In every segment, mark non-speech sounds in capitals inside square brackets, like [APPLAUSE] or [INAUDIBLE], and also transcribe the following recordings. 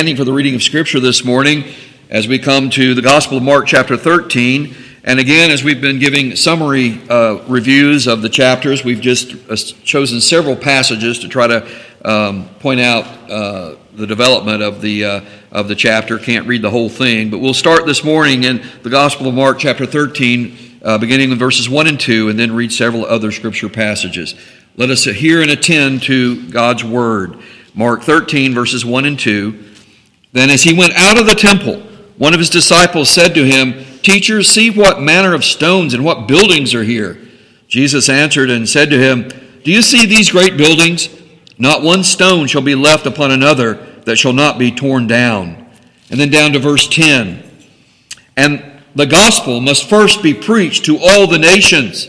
Standing for the reading of Scripture this morning as we come to the Gospel of Mark, chapter 13. And again, as we've been giving summary uh, reviews of the chapters, we've just uh, chosen several passages to try to um, point out uh, the development of the, uh, of the chapter. Can't read the whole thing, but we'll start this morning in the Gospel of Mark, chapter 13, uh, beginning in verses 1 and 2, and then read several other Scripture passages. Let us hear and attend to God's Word. Mark 13, verses 1 and 2. Then, as he went out of the temple, one of his disciples said to him, Teacher, see what manner of stones and what buildings are here. Jesus answered and said to him, Do you see these great buildings? Not one stone shall be left upon another that shall not be torn down. And then down to verse 10. And the gospel must first be preached to all the nations.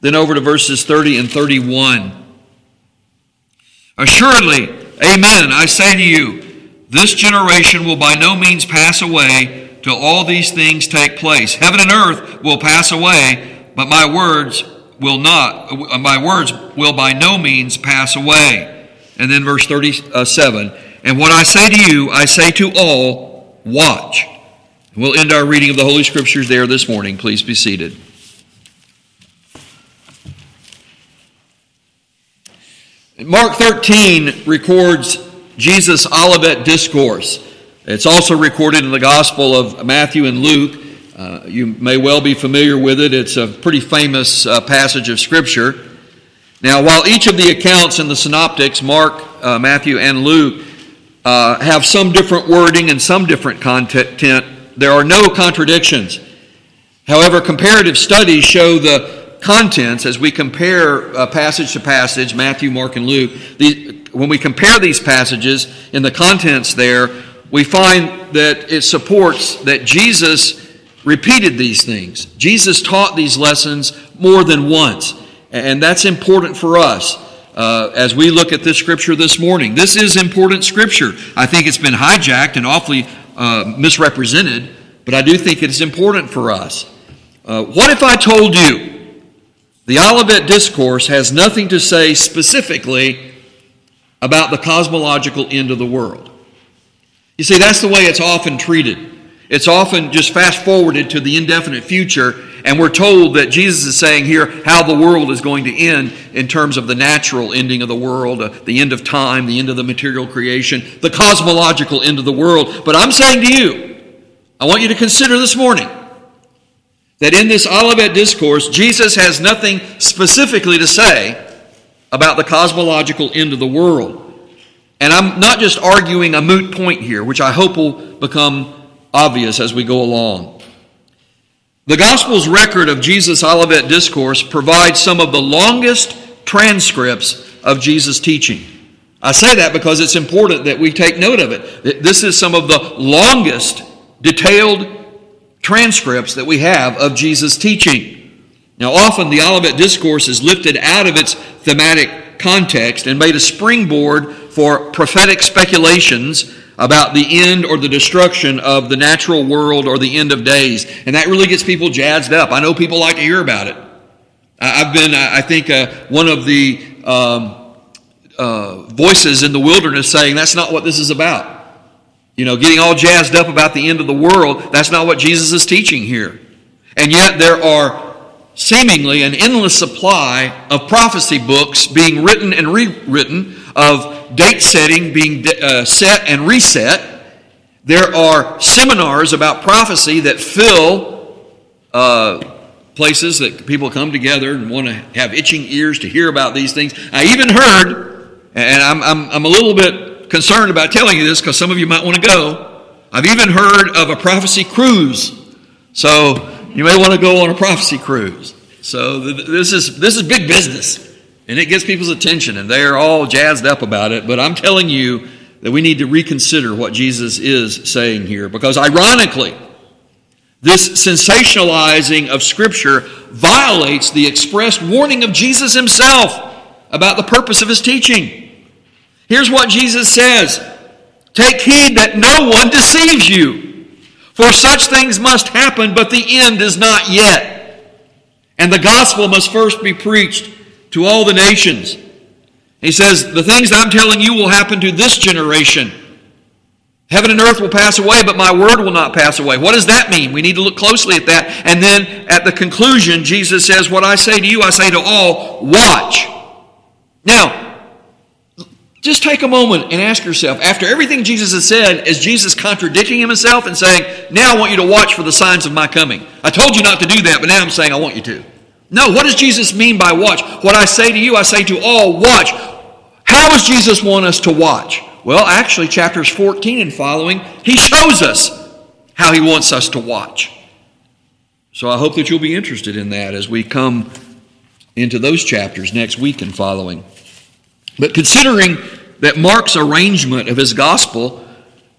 Then over to verses 30 and 31. Assuredly, amen, I say to you, this generation will by no means pass away till all these things take place. Heaven and earth will pass away, but my words will not, uh, my words will by no means pass away. And then verse 37 And what I say to you, I say to all, watch. We'll end our reading of the Holy Scriptures there this morning. Please be seated. Mark 13 records Jesus' Olivet Discourse. It's also recorded in the Gospel of Matthew and Luke. Uh, you may well be familiar with it. It's a pretty famous uh, passage of Scripture. Now, while each of the accounts in the synoptics, Mark, uh, Matthew, and Luke, uh, have some different wording and some different content, there are no contradictions. However, comparative studies show the contents as we compare uh, passage to passage, Matthew, Mark, and Luke. The, when we compare these passages in the contents there, we find that it supports that Jesus repeated these things. Jesus taught these lessons more than once. And that's important for us uh, as we look at this scripture this morning. This is important scripture. I think it's been hijacked and awfully uh, misrepresented, but I do think it's important for us. Uh, what if I told you the Olivet Discourse has nothing to say specifically about the cosmological end of the world. You see, that's the way it's often treated. It's often just fast forwarded to the indefinite future, and we're told that Jesus is saying here how the world is going to end in terms of the natural ending of the world, uh, the end of time, the end of the material creation, the cosmological end of the world. But I'm saying to you, I want you to consider this morning that in this Olivet Discourse, Jesus has nothing specifically to say about the cosmological end of the world. And I'm not just arguing a moot point here, which I hope will become obvious as we go along. The Gospel's record of Jesus' Olivet Discourse provides some of the longest transcripts of Jesus' teaching. I say that because it's important that we take note of it. This is some of the longest detailed transcripts that we have of Jesus' teaching. Now, often the Olivet Discourse is lifted out of its thematic context and made a springboard for prophetic speculations about the end or the destruction of the natural world or the end of days. And that really gets people jazzed up. I know people like to hear about it. I've been, I think, uh, one of the um, uh, voices in the wilderness saying that's not what this is about. You know, getting all jazzed up about the end of the world, that's not what Jesus is teaching here. And yet there are seemingly an endless supply of prophecy books being written and rewritten, of date setting being uh, set and reset. There are seminars about prophecy that fill uh, places that people come together and want to have itching ears to hear about these things. I even heard, and I'm, I'm, I'm a little bit concerned about telling you this because some of you might want to go. I've even heard of a prophecy cruise. So you may want to go on a prophecy cruise. So this is this is big business, and it gets people's attention, and they are all jazzed up about it. But I'm telling you that we need to reconsider what Jesus is saying here, because ironically, this sensationalizing of Scripture violates the expressed warning of Jesus himself about the purpose of his teaching. Here's what Jesus says Take heed that no one deceives you. For such things must happen, but the end is not yet. And the gospel must first be preached to all the nations. He says, The things I'm telling you will happen to this generation. Heaven and earth will pass away, but my word will not pass away. What does that mean? We need to look closely at that. And then at the conclusion, Jesus says, What I say to you, I say to all, watch. Now, just take a moment and ask yourself, after everything Jesus has said, is Jesus contradicting himself and saying, Now I want you to watch for the signs of my coming? I told you not to do that, but now I'm saying I want you to. No, what does Jesus mean by watch? What I say to you, I say to all, watch. How does Jesus want us to watch? Well, actually, chapters 14 and following, he shows us how he wants us to watch. So I hope that you'll be interested in that as we come into those chapters next week and following. But considering that Mark's arrangement of his gospel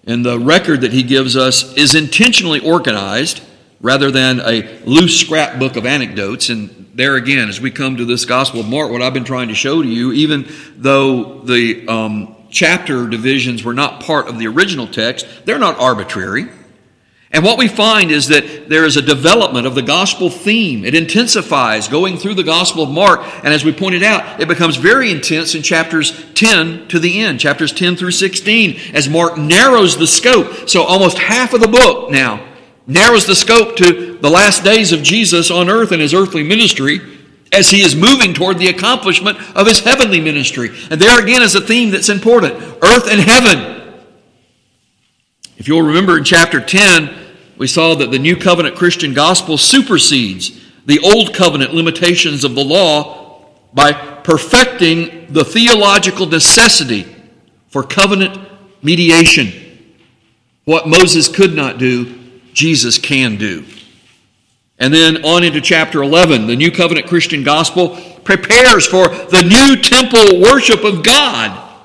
and the record that he gives us is intentionally organized rather than a loose scrapbook of anecdotes, and there again, as we come to this Gospel of Mark, what I've been trying to show to you, even though the um, chapter divisions were not part of the original text, they're not arbitrary. And what we find is that there is a development of the gospel theme. It intensifies going through the gospel of Mark. And as we pointed out, it becomes very intense in chapters 10 to the end, chapters 10 through 16, as Mark narrows the scope. So almost half of the book now narrows the scope to the last days of Jesus on earth and his earthly ministry as he is moving toward the accomplishment of his heavenly ministry. And there again is a theme that's important earth and heaven. If you'll remember in chapter 10, we saw that the new covenant Christian gospel supersedes the old covenant limitations of the law by perfecting the theological necessity for covenant mediation. What Moses could not do, Jesus can do. And then on into chapter 11, the New Covenant Christian Gospel prepares for the new temple worship of God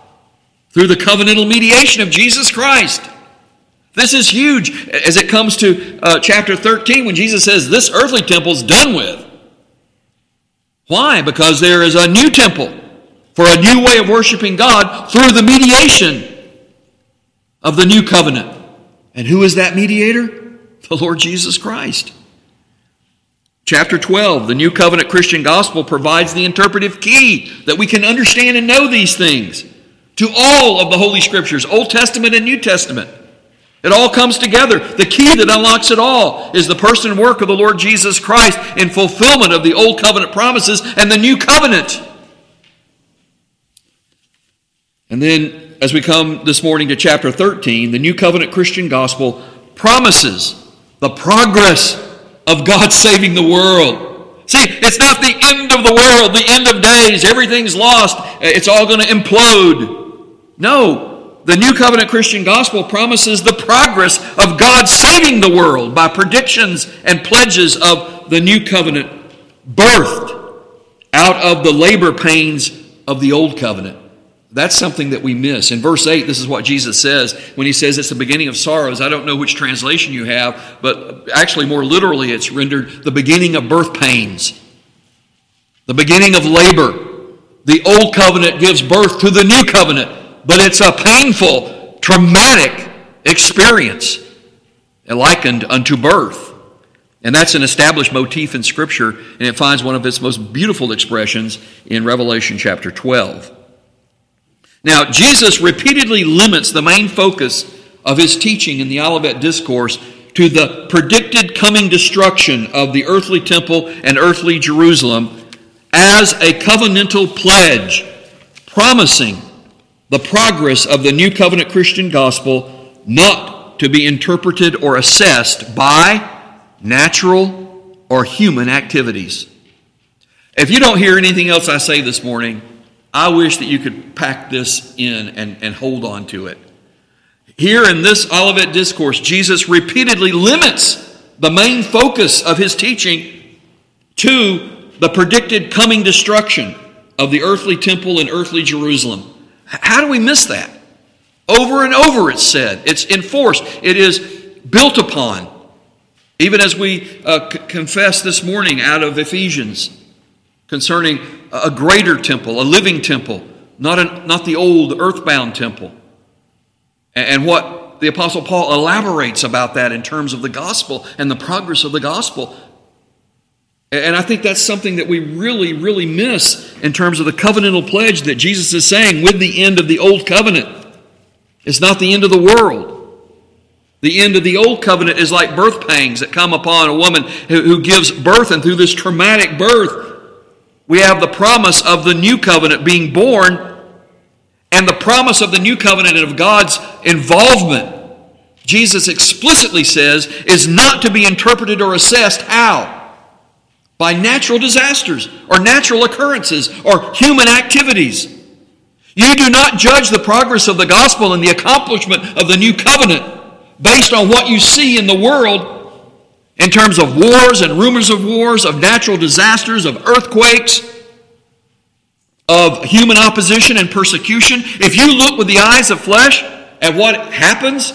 through the covenantal mediation of Jesus Christ. This is huge as it comes to uh, chapter 13 when Jesus says this earthly temple is done with. Why? Because there is a new temple for a new way of worshiping God through the mediation of the new covenant. And who is that mediator? The Lord Jesus Christ. Chapter 12, the New Covenant Christian Gospel provides the interpretive key that we can understand and know these things to all of the Holy Scriptures, Old Testament and New Testament. It all comes together. The key that unlocks it all is the person and work of the Lord Jesus Christ in fulfillment of the Old Covenant promises and the New Covenant. And then, as we come this morning to chapter 13, the New Covenant Christian Gospel promises the progress of God [LAUGHS] saving the world. See, it's not the end of the world, the end of days, everything's lost, it's all going to implode. No, the New Covenant Christian Gospel promises the progress of God saving the world by predictions and pledges of the New Covenant birthed out of the labor pains of the Old Covenant. That's something that we miss. In verse 8, this is what Jesus says when he says it's the beginning of sorrows. I don't know which translation you have, but actually, more literally, it's rendered the beginning of birth pains, the beginning of labor. The old covenant gives birth to the new covenant, but it's a painful, traumatic experience likened unto birth. And that's an established motif in Scripture, and it finds one of its most beautiful expressions in Revelation chapter 12. Now, Jesus repeatedly limits the main focus of his teaching in the Olivet Discourse to the predicted coming destruction of the earthly temple and earthly Jerusalem as a covenantal pledge, promising the progress of the new covenant Christian gospel not to be interpreted or assessed by natural or human activities. If you don't hear anything else I say this morning, I wish that you could pack this in and, and hold on to it. Here in this Olivet Discourse, Jesus repeatedly limits the main focus of his teaching to the predicted coming destruction of the earthly temple and earthly Jerusalem. How do we miss that? Over and over it's said, it's enforced, it is built upon. Even as we uh, c- confess this morning out of Ephesians concerning a greater temple, a living temple, not, an, not the old earthbound temple. And what the Apostle Paul elaborates about that in terms of the gospel and the progress of the gospel. And I think that's something that we really, really miss in terms of the covenantal pledge that Jesus is saying with the end of the old covenant. It's not the end of the world. The end of the old covenant is like birth pangs that come upon a woman who, gives birth, and through this traumatic birth, we have the promise of the new covenant being born and the promise of the new covenant and of God's involvement. Jesus explicitly says is not to be interpreted or assessed how? By natural disasters or natural occurrences or human activities. You do not judge the progress of the gospel and the accomplishment of the new covenant based on what you see in the world in terms of wars and rumors of wars, of natural disasters, of earthquakes, of human opposition and persecution. If you look with the eyes of flesh at what happens,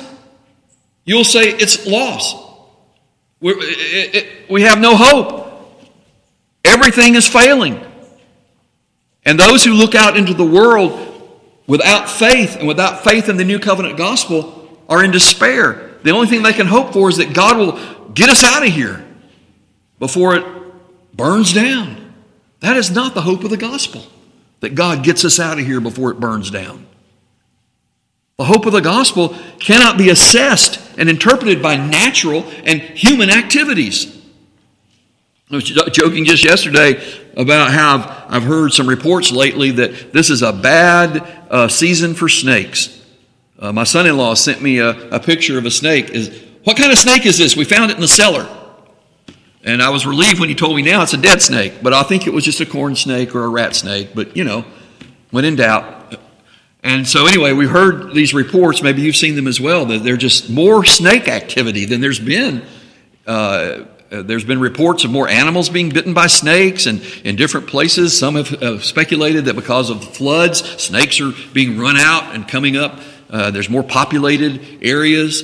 you'll say it's loss. It, it, we have no hope. Everything is failing. And those who look out into the world without faith and without faith in the new covenant gospel are in despair. The only thing they can hope for is that God will get us out of here before it burns down. That is not the hope of the gospel, that God gets us out of here before it burns down. The hope of the gospel cannot be assessed and interpreted by natural and human activities. I was joking just yesterday about how I've, I've heard some reports lately that this is a bad uh, season for snakes. Uh, my son in law sent me a, a picture of a snake. Is, what kind of snake is this? We found it in the cellar. And I was relieved when he told me now it's a dead snake, but I think it was just a corn snake or a rat snake. But, you know, when in doubt. And so, anyway, we heard these reports. Maybe you've seen them as well. That there's just more snake activity than there's been. Uh, uh, there's been reports of more animals being bitten by snakes and in different places. Some have uh, speculated that because of floods, snakes are being run out and coming up uh, there's more populated areas.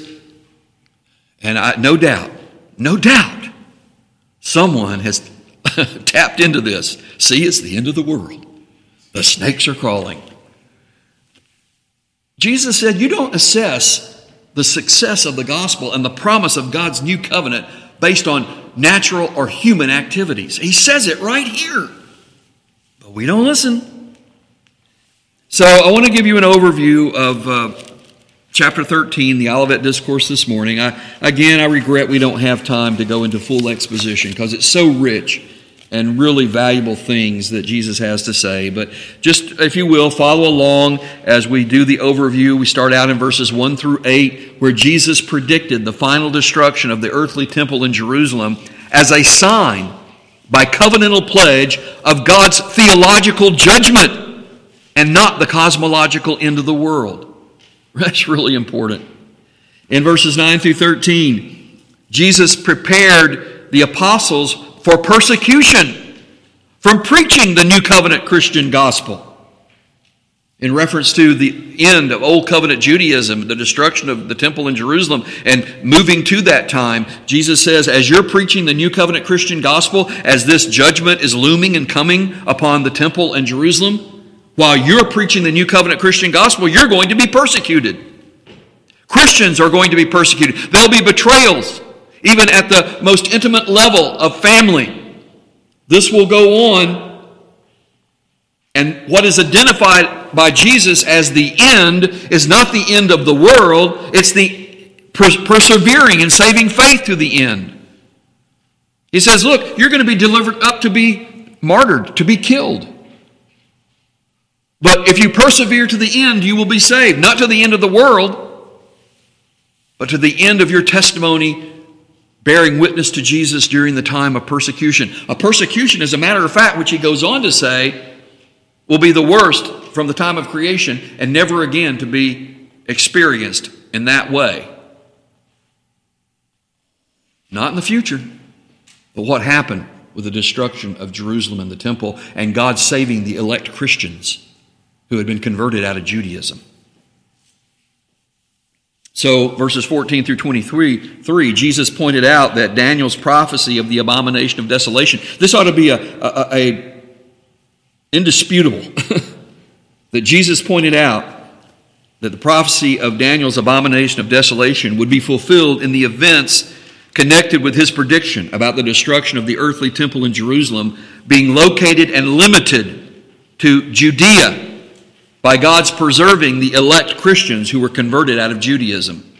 And I, no doubt, no doubt, someone has [LAUGHS] tapped into this. See, it's the end of the world. The snakes are crawling. Jesus said, You don't assess the success of the gospel and the promise of God's new covenant based on natural or human activities. He says it right here. But we don't listen. So I want to give you an overview of uh, chapter 13, the Olivet Discourse this morning. I, again, I regret we don't have time to go into full exposition because it's so rich and really valuable things that Jesus has to say. But just, if you will, follow along as we do the overview. We start out in verses 1 through 8, where Jesus predicted the final destruction of the earthly temple in Jerusalem as a sign by covenantal pledge of God's theological judgment and not the cosmological end of the world. [LAUGHS] That's really important. In verses 9 through 13, Jesus prepared the apostles for persecution from preaching the new covenant Christian gospel. In reference to the end of Old Covenant Judaism, the destruction of the temple in Jerusalem, and moving to that time, Jesus says, as you're preaching the New Covenant Christian gospel, as this judgment is looming and coming upon the temple in Jerusalem, while you're preaching the new covenant Christian gospel, you're going to be persecuted. Christians are going to be persecuted. There'll be betrayals, even at the most intimate level of family. This will go on. And what is identified by Jesus as the end is not the end of the world, it's the persevering and saving faith to the end. He says, Look, you're going to be delivered up to be martyred, to be killed. But if you persevere to the end, you will be saved. Not to the end of the world, but to the end of your testimony bearing witness to Jesus during the time of persecution. A persecution, as a matter of fact, which he goes on to say, will be the worst from the time of creation and never again to be experienced in that way. Not in the future, but what happened with the destruction of Jerusalem and the temple and God saving the elect Christians who had been converted out of Judaism. So, verses 14 through 23, 3, Jesus pointed out that Daniel's prophecy of the abomination of desolation, this ought to be a, a, a indisputable, [LAUGHS] that Jesus pointed out that the prophecy of Daniel's abomination of desolation would be fulfilled in the events connected with his prediction about the destruction of the earthly temple in Jerusalem being located and limited to Judea by God's preserving the elect Christians who were converted out of Judaism.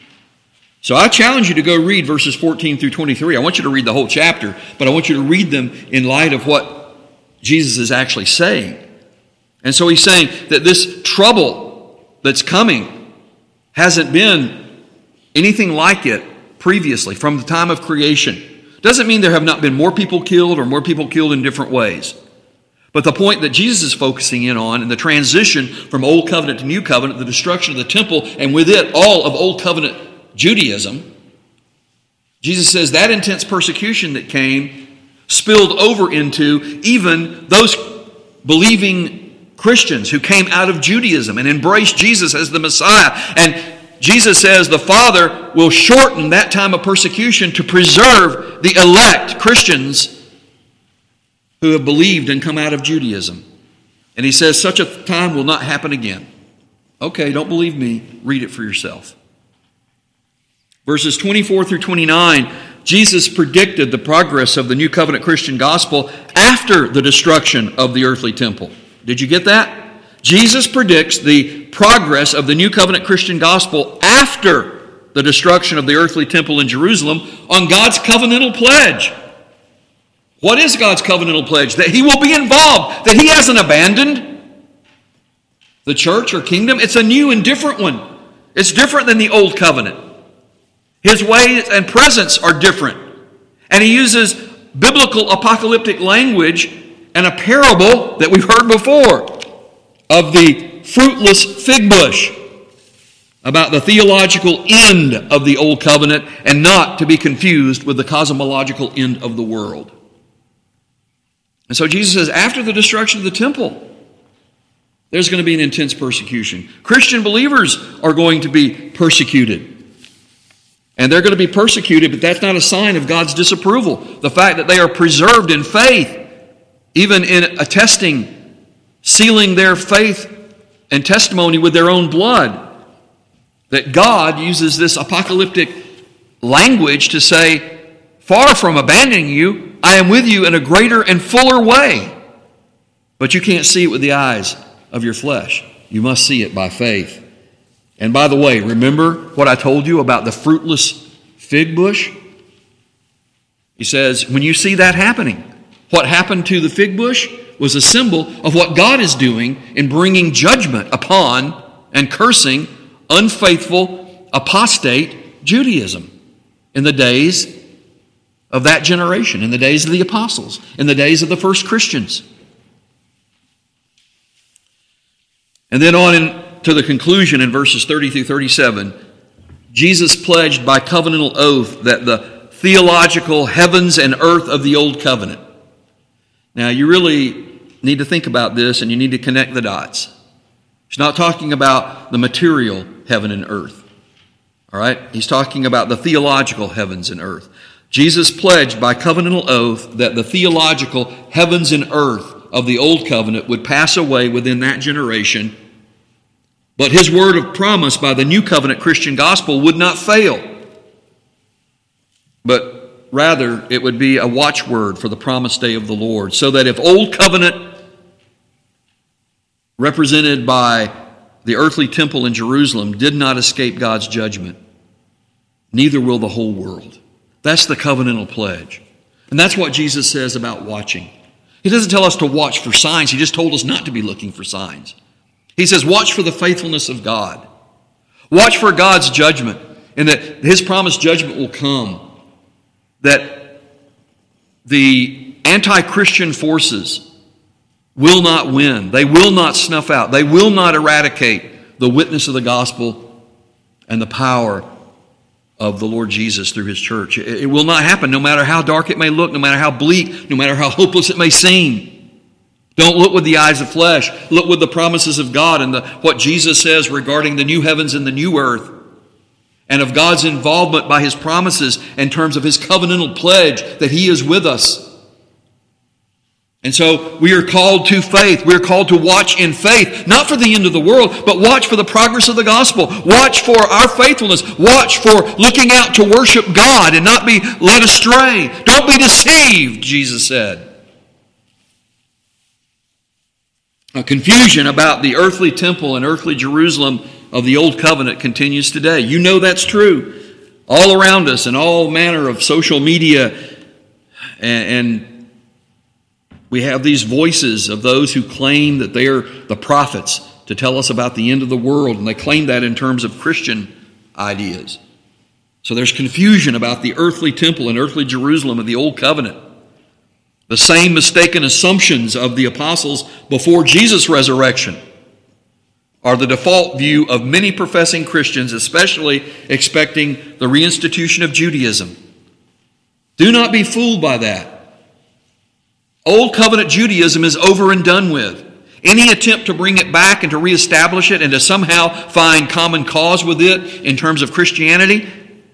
So I challenge you to go read verses 14 through 23. I want you to read the whole chapter, but I want you to read them in light of what Jesus is actually saying. And so he's saying that this trouble that's coming hasn't been anything like it previously from the time of creation. Doesn't mean there have not been more people killed or more people killed in different ways. But the point that Jesus is focusing in on in the transition from Old Covenant to New Covenant, the destruction of the temple, and with it all of Old Covenant Judaism, Jesus says that intense persecution that came spilled over into even those believing Christians who came out of Judaism and embraced Jesus as the Messiah. And Jesus says the Father will shorten that time of persecution to preserve the elect Christians who have believed and come out of Judaism. And he says such a time will not happen again. Okay, don't believe me. Read it for yourself. Verses 24 through 29, Jesus predicted the progress of the New Covenant Christian gospel after the destruction of the earthly temple. Did you get that? Jesus predicts the progress of the New Covenant Christian gospel after the destruction of the earthly temple in Jerusalem on God's covenantal pledge. What is God's covenantal pledge? That He will be involved, that He hasn't abandoned the church or kingdom. It's a new and different one. It's different than the old covenant. His ways and presence are different. And he uses biblical apocalyptic language and a parable that we've heard before of the fruitless fig bush about the theological end of the old covenant and not to be confused with the cosmological end of the world. And so Jesus says, after the destruction of the temple, there's going to be an intense persecution. Christian believers are going to be persecuted. And they're going to be persecuted, but that's not a sign of God's disapproval. The fact that they are preserved in faith, even in attesting, sealing their faith and testimony with their own blood, that God uses this apocalyptic language to say, Far from abandoning you, I am with you in a greater and fuller way. But you can't see it with the eyes of your flesh. You must see it by faith. And by the way, remember what I told you about the fruitless fig bush? He says, when you see that happening, what happened to the fig bush was a symbol of what God is doing in bringing judgment upon and cursing unfaithful, apostate Judaism in the days of that generation, in the days of the apostles, in the days of the first Christians. And then on in to the conclusion in verses 30 through 37, Jesus pledged by covenantal oath that the theological heavens and earth of the old covenant. Now, you really need to think about this and you need to connect the dots. He's not talking about the material heaven and earth. All right? He's talking about the theological heavens and earth. Jesus pledged by covenantal oath that the theological heavens and earth of the old covenant would pass away within that generation but his word of promise by the new covenant Christian gospel would not fail. But rather, it would be a watchword for the promised day of the Lord. So that if old covenant, represented by the earthly temple in Jerusalem, did not escape God's judgment, neither will the whole world. That's the covenantal pledge. And that's what Jesus says about watching. He doesn't tell us to watch for signs, He just told us not to be looking for signs. He says, Watch for the faithfulness of God. Watch for God's judgment, and that His promised judgment will come. That the anti Christian forces will not win, they will not snuff out, they will not eradicate the witness of the gospel and the power of the Lord Jesus through His church. It will not happen, no matter how dark it may look, no matter how bleak, no matter how [LAUGHS] hopeless it may seem. Don't look with the eyes of flesh. Look with the promises of God and the, what Jesus says regarding the new heavens and the new earth and of God's involvement by his promises in terms of his covenantal pledge that he is with us. And so we are called to faith. We are called to watch in faith, not for the end of the world, but watch for the progress of the gospel. Watch for our faithfulness. Watch for looking out to worship God and not be led astray. Don't be deceived, Jesus said. A confusion about the earthly temple and earthly Jerusalem of the Old Covenant continues today. You know that's true. all around us in all manner of social media, and, and we have these voices of those who claim that they are the prophets to tell us about the end of the world, and they claim that in terms of Christian ideas. So there's confusion about the earthly temple and earthly Jerusalem of the Old Covenant. The same mistaken assumptions of the apostles before Jesus' resurrection are the default view of many professing Christians, especially expecting the reinstitution of Judaism. Do not be fooled by that. Old covenant Judaism is over and done with. Any attempt to bring it back and to reestablish it and to somehow find common cause with it in terms of Christianity,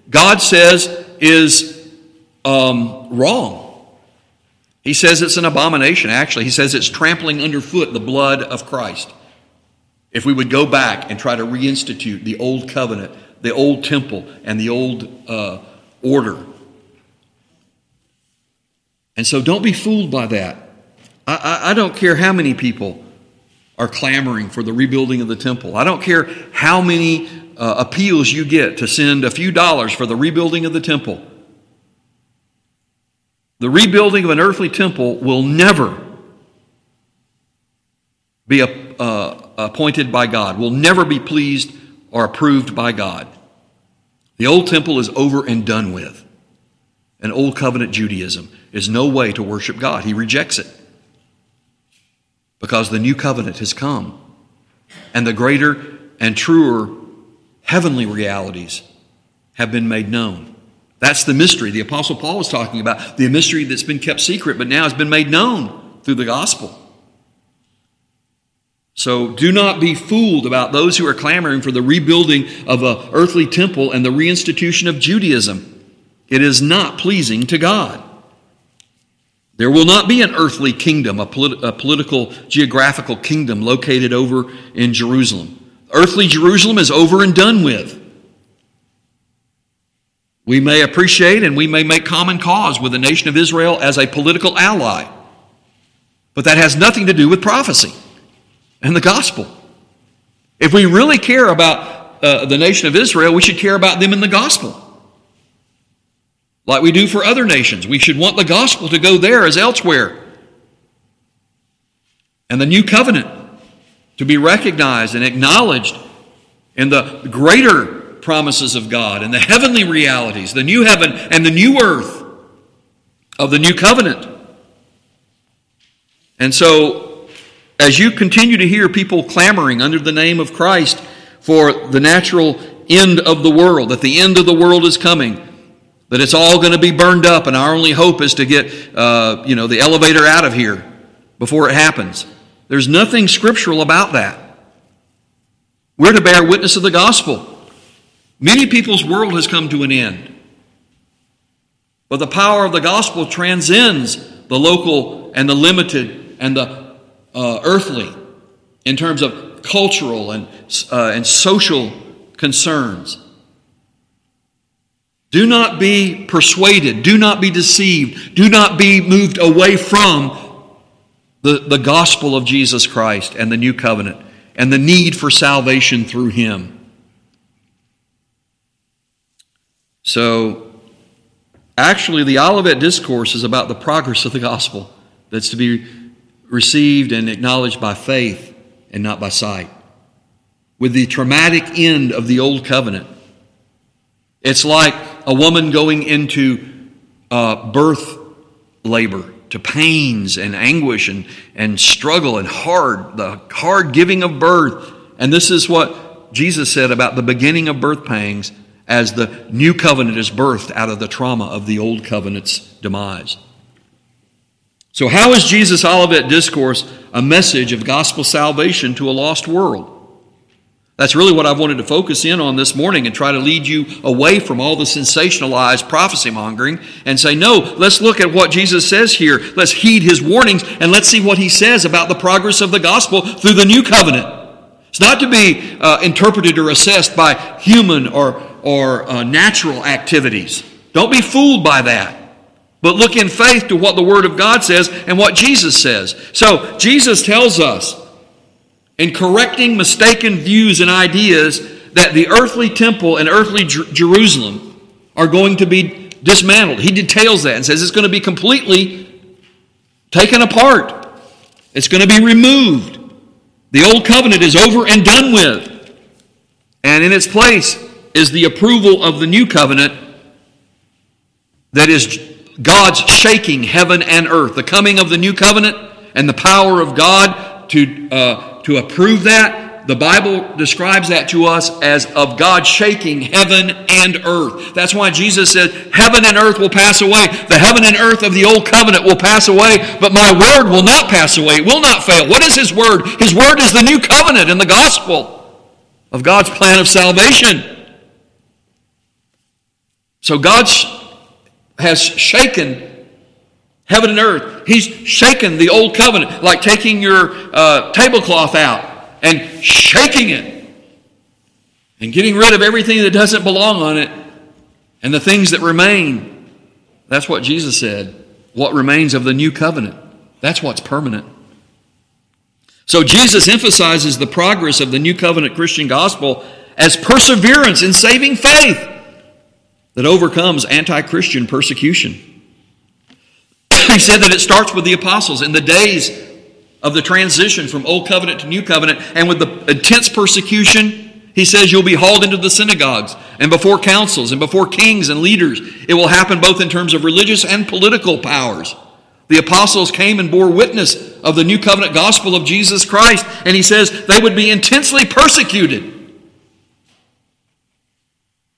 God says is um, wrong. He says it's an abomination, actually. He says it's trampling underfoot the blood of Christ. If we would go back and try to reinstitute the old covenant, the old temple, and the old uh, order. And so don't be fooled by that. I, I, I don't care how many people are clamoring for the rebuilding of the temple. I don't care how many uh, appeals you get to send a few dollars for the rebuilding of the temple. The rebuilding of an earthly temple will never be a, uh, appointed by God, will never be pleased or approved by God. The old temple is over and done with. And old covenant Judaism is no way to worship God. He rejects it because the new covenant has come. And the greater and truer heavenly realities have been made known. That's the mystery the Apostle Paul was talking about, the mystery that's been kept secret but now has been made known through the gospel. So do not be fooled about those who are clamoring for the rebuilding of an earthly temple and the reinstitution of Judaism. It is not pleasing to God. There will not be an earthly kingdom, a, polit- a political, geographical kingdom located over in Jerusalem. Earthly Jerusalem is over and done with. We may appreciate and we may make common cause with the nation of Israel as a political ally. But that has nothing to do with prophecy and the gospel. If we really care about uh, the nation of Israel, we should care about them in the gospel. Like we do for other nations. We should want the gospel to go there as elsewhere. And the new covenant to be recognized and acknowledged in the greater promises of God and the heavenly realities, the new heaven and the new earth of the new covenant. And so, as you continue to hear people clamoring under the name of Christ for the natural end of the world, that the end of the world is coming, that it's all going to be burned up, and our only hope is to get, uh, you know, the elevator out of here before it happens. There's nothing scriptural about that. We're to bear witness of the gospel. Many people's world has come to an end. But the power of the gospel transcends the local and the limited and the uh, earthly in terms of cultural and, uh, and social concerns. Do not be persuaded. Do not be deceived. Do not be moved away from the, the gospel of Jesus Christ and the new covenant and the need for salvation through Him. So, actually, the Olivet Discourse is about the progress of the gospel that's to be received and acknowledged by faith and not by sight. With the traumatic end of the Old Covenant, it's like a woman going into uh, birth labor, to pains and anguish and, and struggle and hard, the hard giving of birth. And this is what Jesus said about the beginning of birth pangs as the new covenant is birthed out of the trauma of the old covenant's demise. So, how is Jesus' Olivet Discourse a message of gospel salvation to a lost world? That's really what I've wanted to focus in on this morning and try to lead you away from all the sensationalized prophecy mongering and say, no, let's look at what Jesus says here. Let's heed his warnings and let's see what he says about the progress of the gospel through the new covenant. It's not to be uh, interpreted or assessed by human or or uh, natural activities. Don't be fooled by that. But look in faith to what the Word of God says and what Jesus says. So, Jesus tells us in correcting mistaken views and ideas that the earthly temple and earthly Jer- Jerusalem are going to be dismantled. He details that and says it's going to be completely taken apart, it's going to be removed. The old covenant is over and done with. And in its place is the approval of the new covenant that is God's shaking heaven and earth. The coming of the new covenant and the power of God to, uh, to approve that the Bible describes that to us as of God shaking heaven and earth. That's why Jesus said, Heaven and earth will pass away. The heaven and earth of the old covenant will pass away, but my word will not pass away. It will not fail. What is His word? His word is the new covenant and the gospel of God's plan of salvation. So God has shaken heaven and earth. He's shaken the old covenant, like taking your uh, tablecloth out and shaking it and getting rid of everything that doesn't belong on it and the things that remain. That's what Jesus said. What remains of the new covenant. That's what's permanent. So Jesus emphasizes the progress of the new covenant Christian gospel as perseverance in saving faith that overcomes anti Christian persecution. He said that it starts with the apostles in the days of the transition from Old Covenant to New Covenant, and with the intense persecution, he says you'll be hauled into the synagogues and before councils and before kings and leaders. It will happen both in terms of religious and political powers. The apostles came and bore witness of the new covenant gospel of Jesus Christ, and he says they would be intensely persecuted.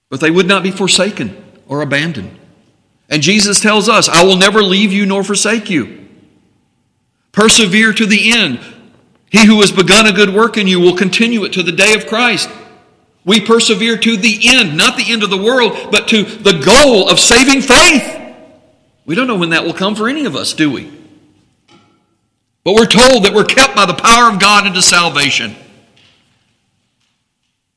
But they would not be forsaken or abandoned. And Jesus tells us, I will never leave you nor forsake you. Persevere to the end. He who has begun a good work in you will continue it to the day of Christ. We persevere to the end, not the end of the world, but to the goal of saving faith. We don't know when that will come for any of us, do we? But we're told that we're kept by the power of God into salvation.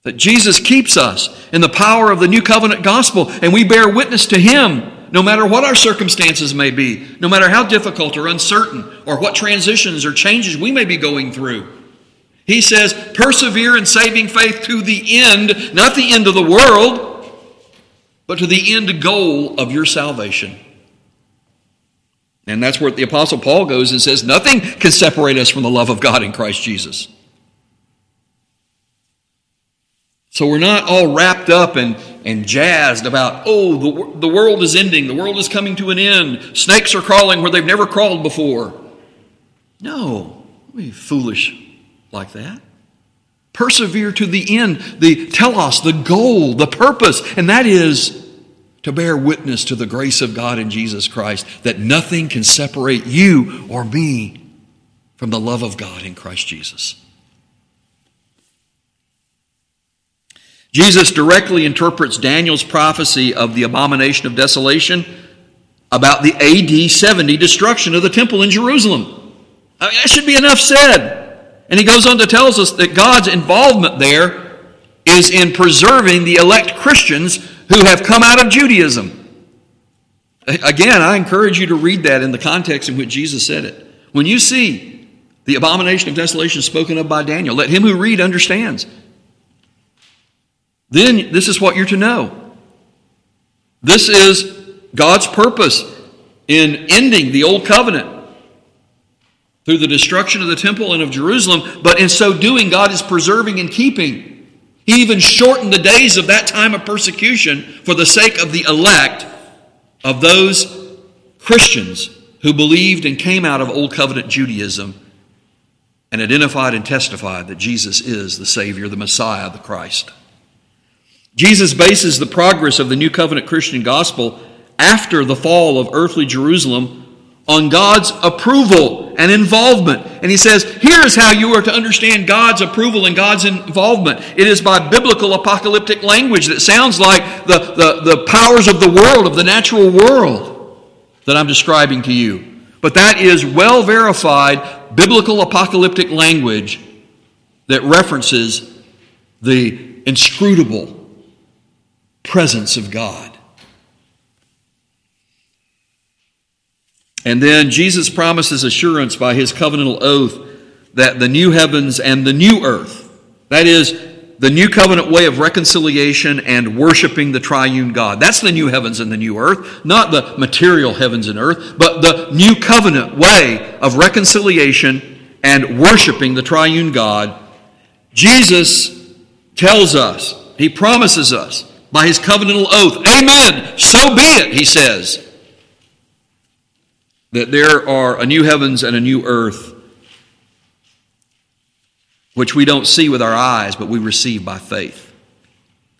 That Jesus keeps us in the power of the new covenant gospel, and we bear witness to Him no matter what our circumstances may be, no matter how difficult or uncertain, or what transitions or changes we may be going through. He says, persevere in saving faith to the end, not the end of the world, but to the end goal of your salvation. And that's where the Apostle Paul goes and says, Nothing can separate us from the love of God in Christ Jesus. So we're not all wrapped up and, and jazzed about, oh, the, the world is ending, the world is coming to an end, snakes are crawling where they've never crawled before. No, be foolish like that. Persevere to the end, the telos, the goal, the purpose, and that is to bear witness to the grace of God in Jesus Christ, that nothing can separate you or me from the love of God in Christ Jesus. Jesus directly interprets Daniel's prophecy of the abomination of desolation about the AD 70 destruction of the temple in Jerusalem. I mean, that should be enough said. And he goes on to tell us that God's involvement there is in preserving the elect Christians who have come out of Judaism. Again, I encourage you to read that in the context in which Jesus said it. When you see the abomination of desolation spoken of by Daniel, let him who read understands. Then this is what you're to know. This is God's purpose in ending the old covenant through the destruction of the temple and of Jerusalem, but in so doing, God is preserving and keeping. He even shortened the days of that time of persecution for the sake of the elect of those Christians who believed and came out of Old Covenant Judaism and identified and testified that Jesus is the Savior, the Messiah, the Christ. Jesus bases the progress of the New Covenant Christian gospel after the fall of earthly Jerusalem on God's approval and involvement. And he says, here is how you are to understand God's approval and God's involvement. It is by biblical apocalyptic language that sounds like the, the, the powers of the world, of the natural world that I'm describing to you. But that is well verified biblical apocalyptic language that references the inscrutable presence of God. And then Jesus promises assurance by his covenantal oath that the new heavens and the new earth, that is, the new covenant way of reconciliation and worshiping the triune God. That's the new heavens and the new earth, not the material heavens and earth, but the new covenant way of reconciliation and worshiping the triune God. Jesus tells us, he promises us by his covenantal oath, Amen, so be it, he says, that there are a new heavens and a new earth which we don't see with our eyes, but we receive by faith.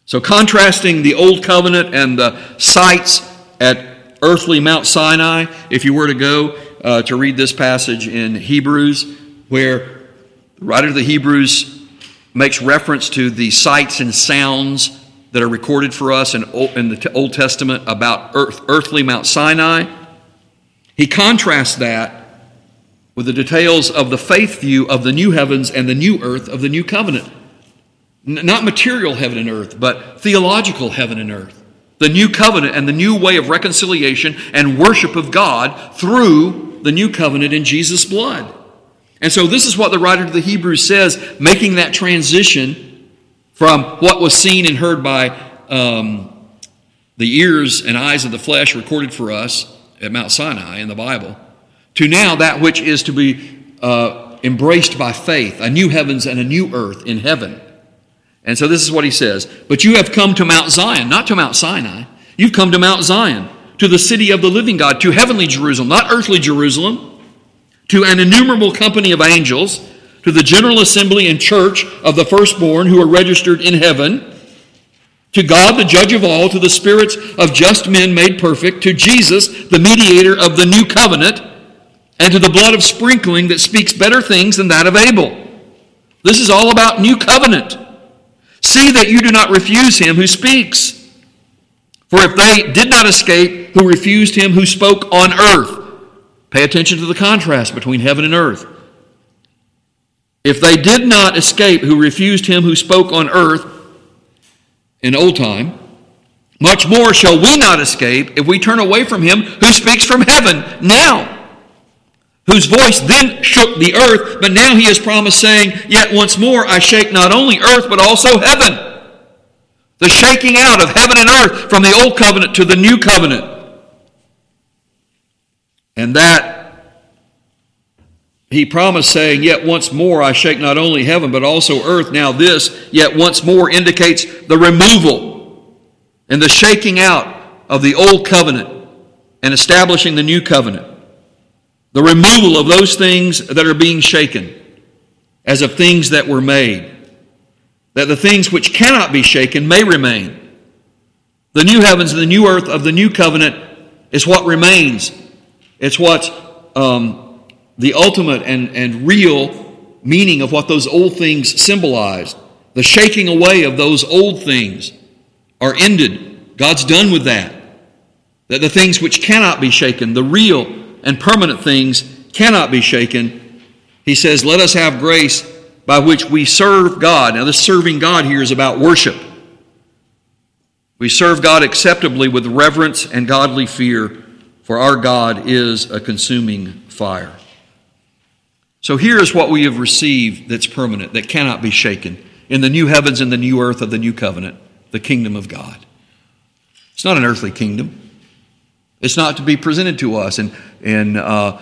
So, contrasting the Old Covenant and the sites at earthly Mount Sinai, if you were to go uh, to read this passage in Hebrews, where the writer of the Hebrews makes reference to the sights and sounds that are recorded for us in, in the Old Testament about earth, earthly Mount Sinai, he contrasts that with the details of the faith view of the new heavens and the new earth of the new covenant. N- not material heaven and earth, but theological heaven and earth. The new covenant and the new way of reconciliation and worship of God through the new covenant in Jesus' blood. And so, this is what the writer of the Hebrews says, making that transition from what was seen and heard by um, the ears and eyes of the flesh recorded for us at Mount Sinai in the Bible to now that which is to be uh, embraced by faith, a new heavens and a new earth in heaven. And so this is what he says But you have come to Mount Zion, not to Mount Sinai. You've come to Mount Zion, to the city of the living God, to heavenly Jerusalem, not earthly Jerusalem, to an innumerable company of angels, to the general assembly and church of the firstborn who are registered in heaven, to God, the judge of all, to the spirits of just men made perfect, to Jesus, the mediator of the new covenant and to the blood of sprinkling that speaks better things than that of Abel. This is all about new covenant. See that you do not refuse him who speaks. For if they did not escape who refused him who spoke on earth, pay attention to the contrast between heaven and earth. If they did not escape who refused him who spoke on earth in old time, much more shall we not escape if we turn away from him who speaks from heaven now whose voice then shook the earth, but now he has promised, saying, Yet once more I shake not only earth, but also heaven. The shaking out of heaven and earth from the old covenant to the new covenant. And that he promised, saying, Yet once more I shake not only heaven, but also earth. Now, this, yet once more, indicates the removal and the shaking out of the old covenant and establishing the new covenant the removal of those things that are being shaken as of things that were made, that the things which cannot be shaken may remain. The new heavens and the new earth of the new covenant is what remains. It's what um, the ultimate and, and real meaning of what those old things symbolized. The shaking away of those old things are ended. God's done with that. That the things which cannot be shaken, the real and permanent things cannot be shaken. He says, Let us have grace by which we serve God. Now, this serving God here is about worship. We serve God acceptably with reverence and godly fear, for our God is a consuming fire. So, here is what we have received that's permanent, that cannot be shaken in the new heavens and the new earth of the new covenant, the kingdom of God. It's not an earthly kingdom. It's not to be presented to us in, in uh,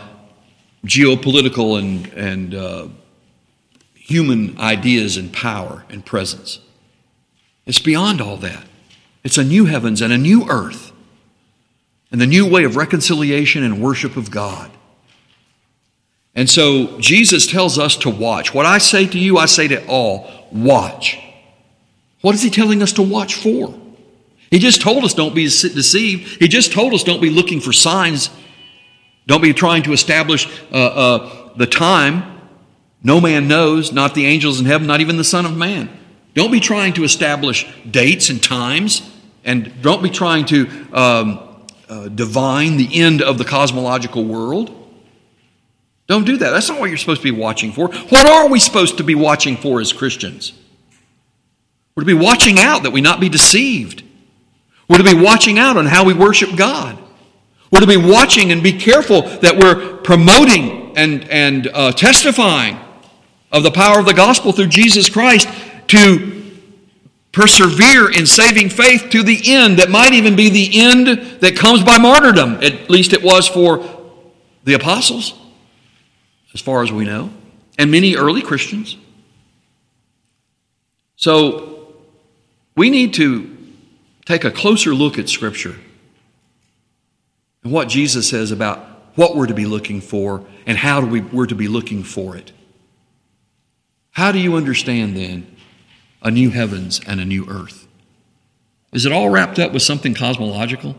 geopolitical and, and uh, human ideas and power and presence. It's beyond all that. It's a new heavens and a new earth and the new way of reconciliation and worship of God. And so Jesus tells us to watch. What I say to you, I say to all watch. What is he telling us to watch for? He just told us don't be deceived. He just told us don't be looking for signs. Don't be trying to establish uh, uh, the time. No man knows, not the angels in heaven, not even the Son of Man. Don't be trying to establish dates and times, and don't be trying to um, uh, divine the end of the cosmological world. Don't do that. That's not what you're supposed to be watching for. What are we supposed to be watching for as Christians? We're to be watching out that we not be deceived. We're to be watching out on how we worship God. We're to be watching and be careful that we're promoting and, and uh, testifying of the power of the gospel through Jesus Christ to persevere in saving faith to the end. That might even be the end that comes by martyrdom. At least it was for the apostles, as far as we know, and many early Christians. So we need to take a closer look at Scripture and what Jesus says about what we're to be looking for and how we, we're to be looking for it. How do you understand then a new heavens and a new earth? Is it all wrapped up with something cosmological?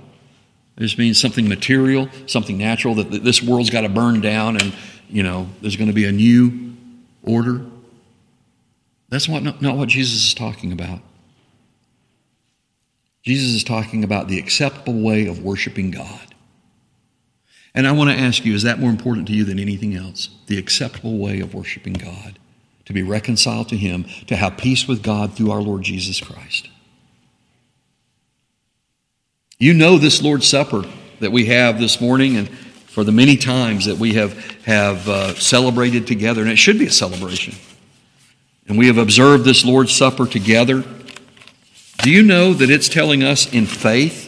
This means something material, something natural, that this world's got to burn down and, you know, there's going to be a new order. That's what, not, not what Jesus is talking about. Jesus is talking about the acceptable way of worshiping God. And I want to ask you, is that more important to you than anything else? The acceptable way of worshiping God, to be reconciled to Him, to have peace with God through our Lord Jesus Christ. You know this Lord's Supper that we have this morning and for the many times that we have, have uh, celebrated together, and it should be a celebration. And we have observed this Lord's Supper together. Do you know that it's telling us in faith